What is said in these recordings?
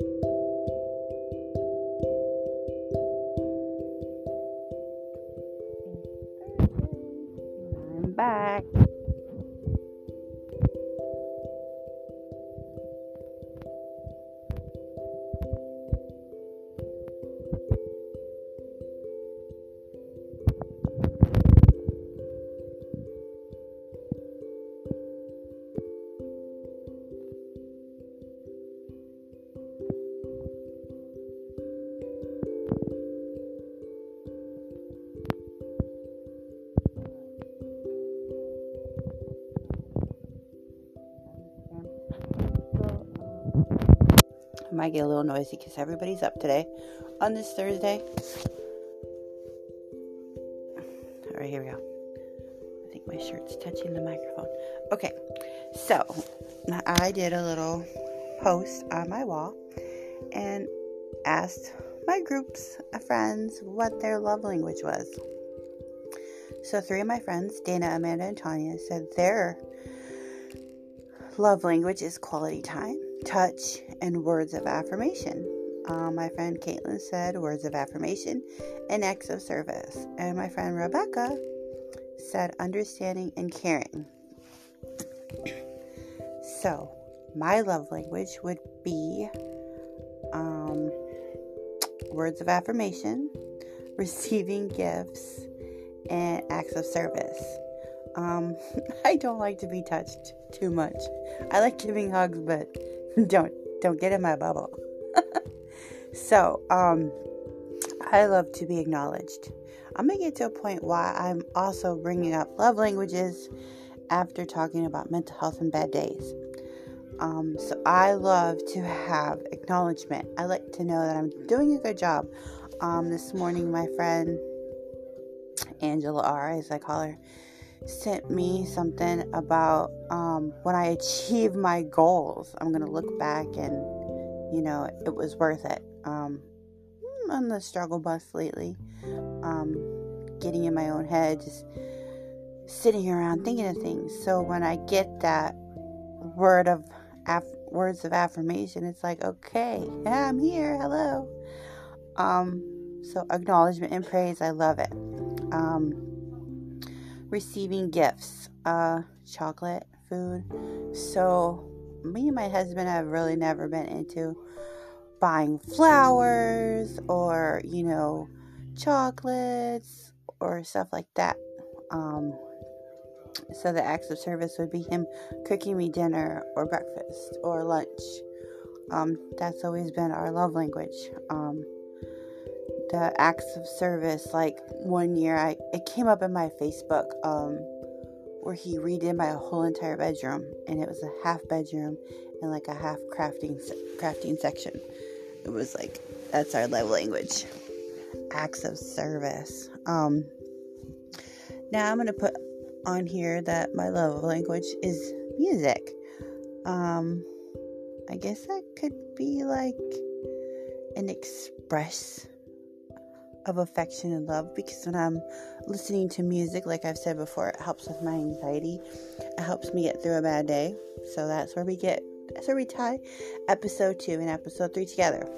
I'm back. Might get a little noisy because everybody's up today on this Thursday. All right, here we go. I think my shirt's touching the microphone. Okay, so I did a little post on my wall and asked my groups of friends what their love language was. So, three of my friends, Dana, Amanda, and Tanya, said their love language is quality time touch, and words of affirmation. Uh, my friend Caitlin said words of affirmation and acts of service. And my friend Rebecca said understanding and caring. so, my love language would be um, words of affirmation, receiving gifts, and acts of service. Um, I don't like to be touched too much. I like giving hugs, but don't don't get in my bubble. so, um, I love to be acknowledged. I'm gonna get to a point why I'm also bringing up love languages after talking about mental health and bad days. Um, so I love to have acknowledgement. I like to know that I'm doing a good job. Um, this morning, my friend Angela R, as I call her, sent me something about um, when I achieve my goals. I'm going to look back and, you know, it was worth it. Um, on the struggle bus lately, um, getting in my own head, just sitting around thinking of things. So when I get that word of af- words of affirmation, it's like, okay, yeah, I'm here. Hello. Um, so acknowledgement and praise, I love it. Um, receiving gifts, uh, chocolate, food. So, me and my husband have really never been into buying flowers or, you know, chocolates or stuff like that. Um, so, the acts of service would be him cooking me dinner or breakfast or lunch. Um, that's always been our love language. Um, the acts of service. Like one year, I it came up in my Facebook um, where he redid my whole entire bedroom, and it was a half bedroom and like a half crafting crafting section. It was like that's our love language. Acts of service. Um, now I'm gonna put on here that my love language is music. Um, I guess that could be like an express of affection and love because when I'm listening to music, like I've said before, it helps with my anxiety. It helps me get through a bad day. So that's where we get, that's where we tie episode two and episode three together.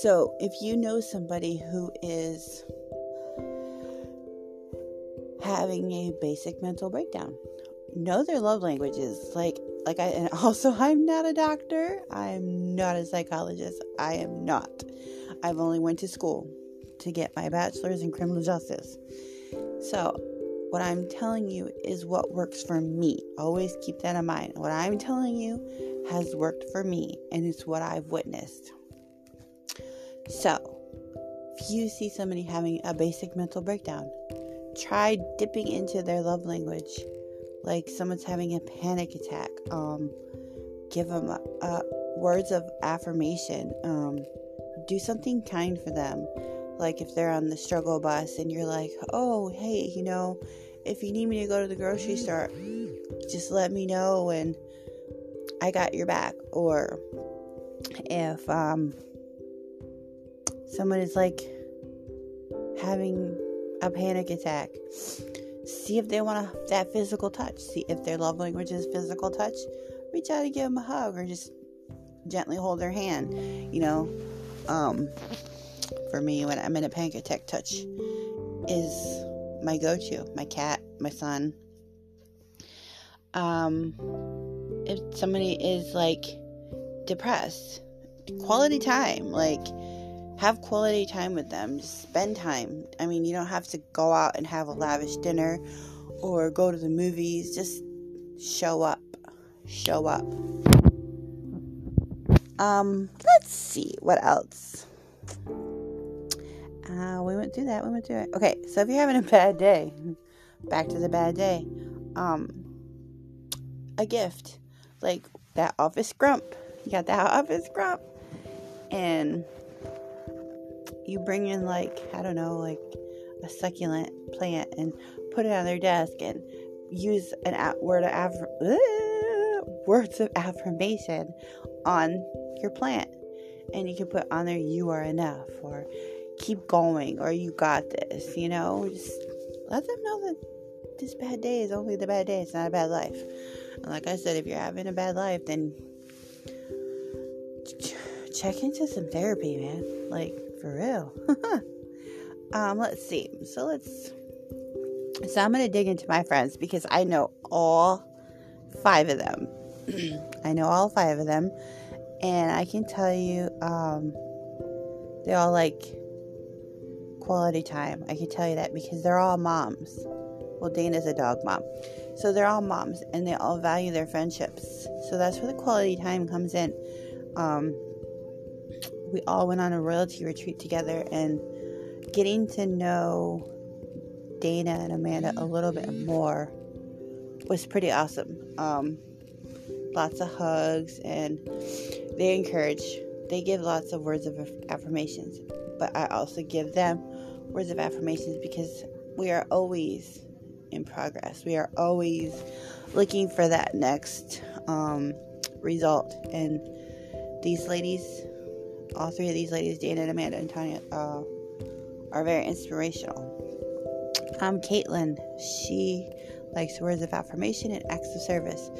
So if you know somebody who is having a basic mental breakdown, know their love languages. Like, like I, and also I'm not a doctor. I'm not a psychologist. I am not. I've only went to school to get my bachelor's in criminal justice. So, what I'm telling you is what works for me. Always keep that in mind. What I'm telling you has worked for me, and it's what I've witnessed. So, if you see somebody having a basic mental breakdown, try dipping into their love language. Like someone's having a panic attack, um, give them a words of affirmation. Um, do something kind for them. Like if they're on the struggle bus and you're like, oh, hey, you know, if you need me to go to the grocery store, just let me know and I got your back. Or if um, someone is like having a panic attack, see if they want a, that physical touch. See if their love language is physical touch. Reach out and give them a hug or just gently hold their hand. You know, um, for me, when I'm in a panic attack, touch is my go to. My cat, my son. Um, if somebody is like depressed, quality time, like have quality time with them. Just spend time. I mean, you don't have to go out and have a lavish dinner or go to the movies. Just show up. Show up. Um, let's see what else. Uh, we went through that. We went through it. Okay, so if you're having a bad day, back to the bad day. Um, a gift like that office grump. You got that office grump, and you bring in like I don't know, like a succulent plant and put it on their desk and use an word of words of affirmation on your plant. And you can put on there, you are enough, or keep going, or you got this, you know? Just let them know that this bad day is only the bad day, it's not a bad life. And like I said, if you're having a bad life, then check into some therapy, man. Like, for real. um, let's see. So let's. So I'm gonna dig into my friends because I know all five of them. I know all five of them, and I can tell you, um, they all like quality time. I can tell you that because they're all moms. Well, Dana's a dog mom. So they're all moms and they all value their friendships. So that's where the quality time comes in. Um, we all went on a royalty retreat together and getting to know Dana and Amanda a little bit more was pretty awesome. Um, lots of hugs, and they encourage, they give lots of words of affirmations. But I also give them words of affirmations because we are always in progress. We are always looking for that next um, result. And these ladies, all three of these ladies, Dana and Amanda and Tanya, uh, are very inspirational. Um, Caitlin, she likes words of affirmation and acts of service.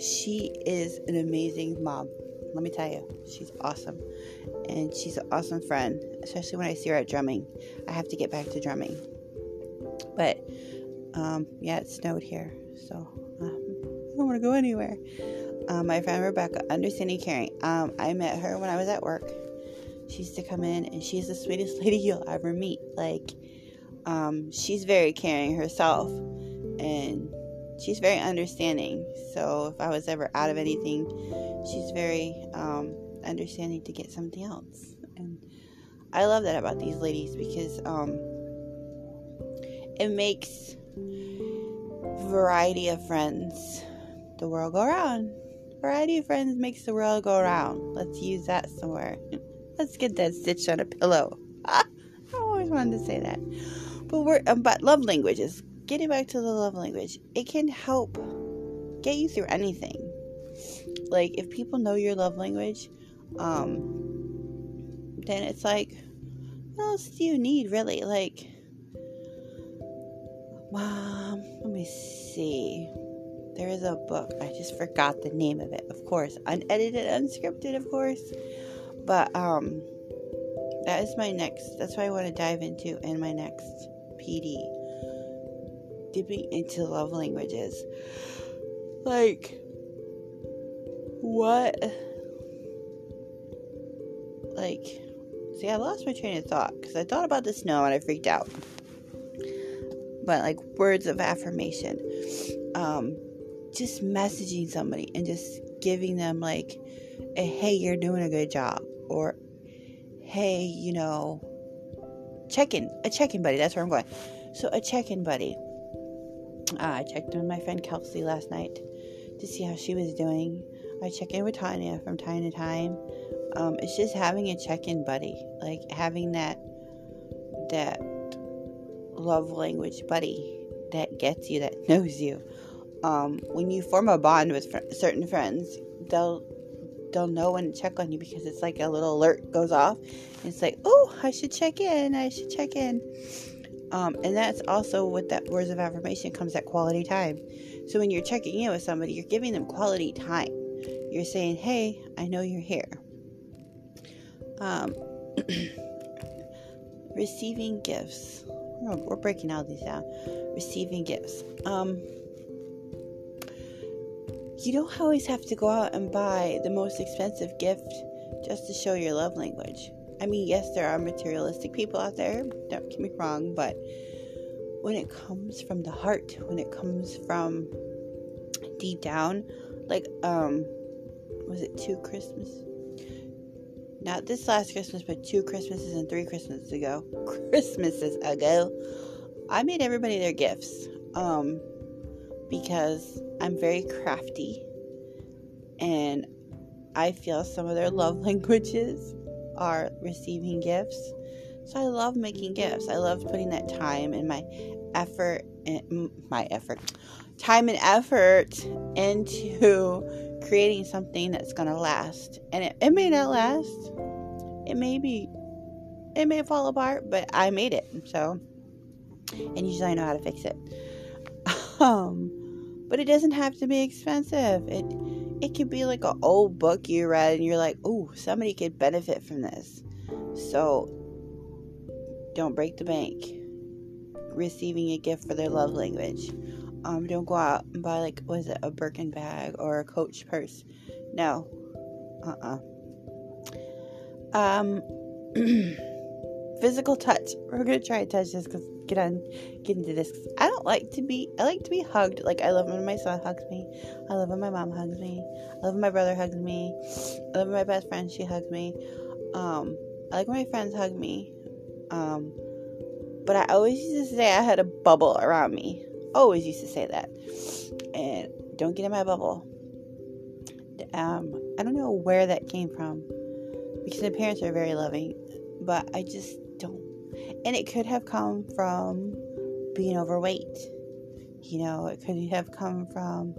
She is an amazing mom. Let me tell you, she's awesome. And she's an awesome friend, especially when I see her at drumming. I have to get back to drumming. But um, yeah, it snowed here, so um, I don't want to go anywhere. Um, my friend Rebecca, understanding caring. Um, I met her when I was at work. She used to come in, and she's the sweetest lady you'll ever meet. Like, um, she's very caring herself, and she's very understanding. So if I was ever out of anything, she's very um, understanding to get something else. And I love that about these ladies because um, it makes variety of friends the world go round. Variety of friends makes the world go round. Let's use that somewhere. Let's get that stitched on a pillow. I always wanted to say that. But we're um, but love languages. Getting back to the love language, it can help get you through anything. Like if people know your love language, um, then it's like, what else do you need really? Like, um, let me see. There is a book. I just forgot the name of it. Of course, unedited, unscripted, of course. But um, that is my next. That's what I want to dive into in my next PD. Dipping into love languages. Like, what? Like, see, I lost my train of thought because I thought about the snow and I freaked out but like words of affirmation. Um, just messaging somebody and just giving them like a hey, you're doing a good job, or hey, you know, check in, a check in buddy. That's where I'm going. So, a check in buddy. Uh, I checked in with my friend Kelsey last night to see how she was doing. I check in with Tanya from time to time. Um, it's just having a check in buddy, like having that that love language buddy that gets you, that knows you. Um, when you form a bond with fr- certain friends, they'll they'll know when to check on you because it's like a little alert goes off. It's like, oh, I should check in. I should check in. Um, and that's also what that words of affirmation comes at quality time. So when you're checking in with somebody, you're giving them quality time. you're saying, hey, I know you're here. Um, receiving gifts. We're breaking all these down. Receiving gifts. Um, you don't always have to go out and buy the most expensive gift just to show your love language. I mean, yes, there are materialistic people out there, don't get me wrong, but when it comes from the heart, when it comes from deep down, like, um, was it two Christmas? Not this last Christmas, but two Christmases and three Christmases ago. Christmases ago, I made everybody their gifts. Um, because I'm very crafty and I feel some of their love languages are receiving gifts. So I love making gifts. I love putting that time and my effort and my effort, time and effort into creating something that's going to last. And it, it may not last. It may be, it may fall apart, but I made it. So, and usually I know how to fix it. Um, but it doesn't have to be expensive. It, it could be like an old book you read and you're like, oh, somebody could benefit from this. So don't break the bank receiving a gift for their love language. Um, don't go out and buy like was it a Birkin bag or a Coach purse? No. Uh uh Um physical touch. We're gonna try to touch this because get on get into this. I don't like to be. I like to be hugged. Like I love when my son hugs me. I love when my mom hugs me. I love when my brother hugs me. I love when my best friend she hugs me. Um, I like when my friends hug me. Um, but I always used to say I had a bubble around me. Always used to say that. And don't get in my bubble. Um, I don't know where that came from because my parents are very loving, but I just don't. And it could have come from being overweight. You know, it could have come from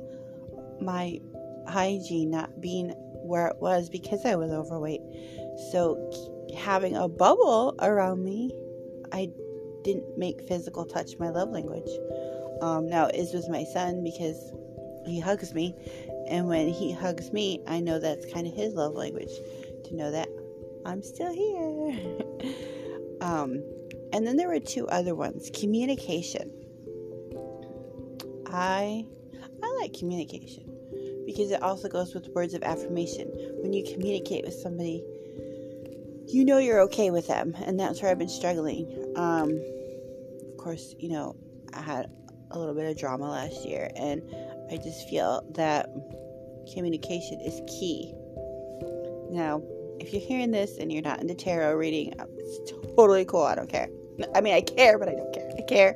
my hygiene not being where it was because I was overweight. So having a bubble around me, I didn't make physical touch my love language. Um, now is with my son because he hugs me, and when he hugs me, I know that's kind of his love language to know that I'm still here. um, and then there were two other ones communication. I I like communication because it also goes with words of affirmation. When you communicate with somebody, you know you're okay with them, and that's where I've been struggling. Um, of course, you know I had a little bit of drama last year, and I just feel that communication is key. Now, if you're hearing this and you're not into tarot reading, it's totally cool. I don't care. I mean, I care, but I don't care. I care.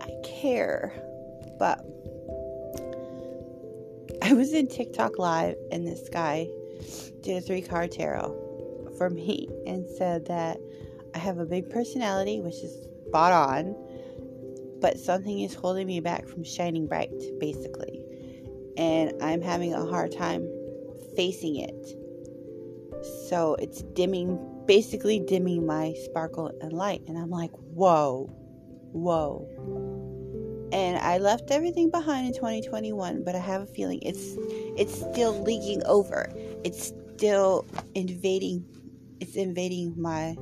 I care. But I was in TikTok live and this guy did a three card tarot for me and said that I have a big personality, which is spot on, but something is holding me back from shining bright, basically. And I'm having a hard time facing it. So it's dimming, basically dimming my sparkle and light. And I'm like, whoa, whoa. And I left everything behind in 2021, but I have a feeling it's it's still leaking over. It's still invading it's invading my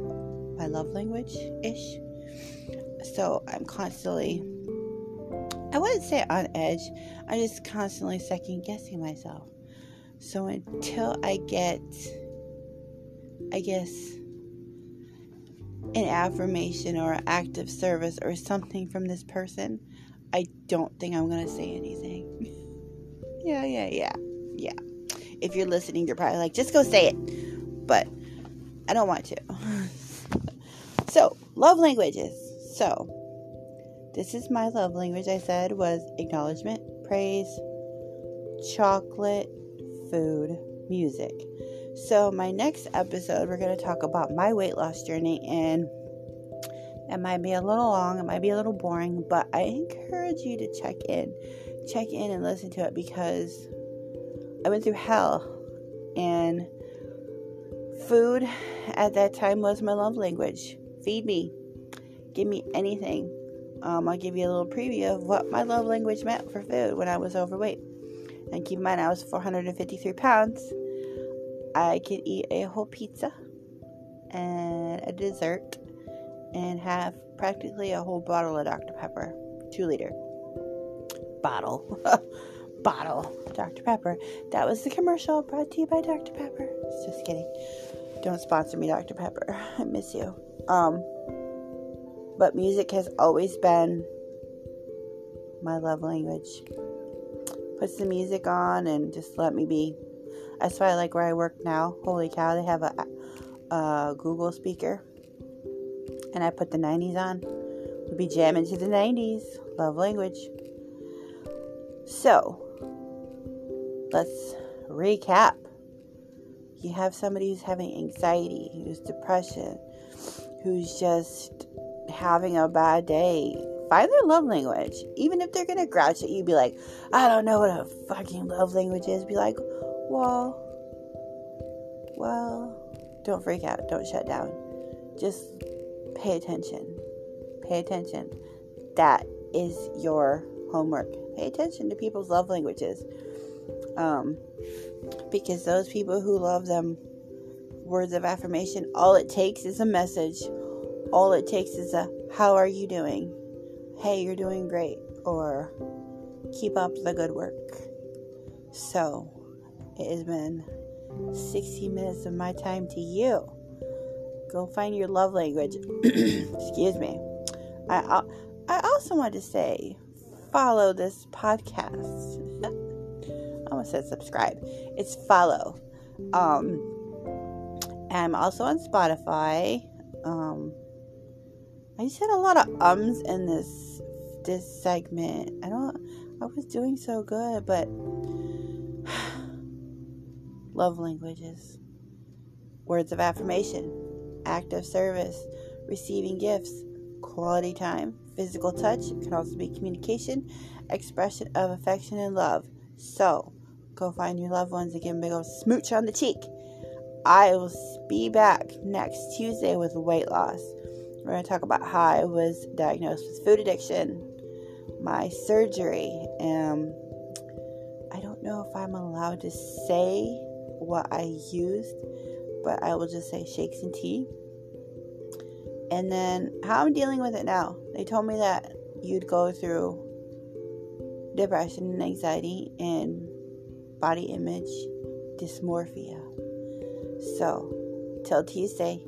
my love language ish. So I'm constantly I wouldn't say on edge. I'm just constantly second guessing myself. So until I get I guess, an affirmation or an act of service or something from this person, I don't think I'm going to say anything. yeah, yeah, yeah, yeah. If you're listening, you're probably like, just go say it. But I don't want to. so, love languages. So, this is my love language, I said, was acknowledgement, praise, chocolate, food, music. So, my next episode, we're going to talk about my weight loss journey, and it might be a little long, it might be a little boring, but I encourage you to check in. Check in and listen to it because I went through hell, and food at that time was my love language. Feed me, give me anything. Um, I'll give you a little preview of what my love language meant for food when I was overweight. And keep in mind, I was 453 pounds. I could eat a whole pizza and a dessert and have practically a whole bottle of Dr. Pepper, two liter bottle. bottle Dr. Pepper. That was the commercial brought to you by Dr. Pepper. Just kidding. Don't sponsor me, Dr. Pepper. I miss you. Um, but music has always been my love language. Put some music on and just let me be. That's why I like where I work now. Holy cow, they have a, a Google speaker. And I put the 90s on. We'll be jamming to the 90s. Love language. So, let's recap. You have somebody who's having anxiety, who's depression, who's just having a bad day. Find their love language. Even if they're gonna grouch at you, be like, I don't know what a fucking love language is. Be like, well, well, don't freak out. Don't shut down. Just pay attention. Pay attention. That is your homework. Pay attention to people's love languages. Um, because those people who love them words of affirmation, all it takes is a message. All it takes is a how are you doing? Hey, you're doing great or keep up the good work. So, it has been 60 minutes of my time to you. Go find your love language. Excuse me. I I also want to say follow this podcast. I almost said subscribe. It's follow. Um, I'm also on Spotify. Um, I just had a lot of ums in this this segment. I don't. I was doing so good, but love languages, words of affirmation, act of service, receiving gifts, quality time, physical touch. It can also be communication, expression of affection and love. So, go find your loved ones and give them a big old smooch on the cheek. I will be back next Tuesday with weight loss. We're going to talk about how I was diagnosed with food addiction, my surgery. Um, I don't know if I'm allowed to say what I used, but I will just say shakes and tea. And then how I'm dealing with it now. They told me that you'd go through depression and anxiety and body image dysmorphia. So, till Tuesday.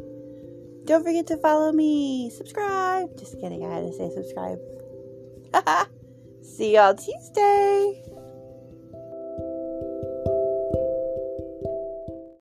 Don't forget to follow me. Subscribe. Just kidding. I had to say subscribe. See y'all Tuesday.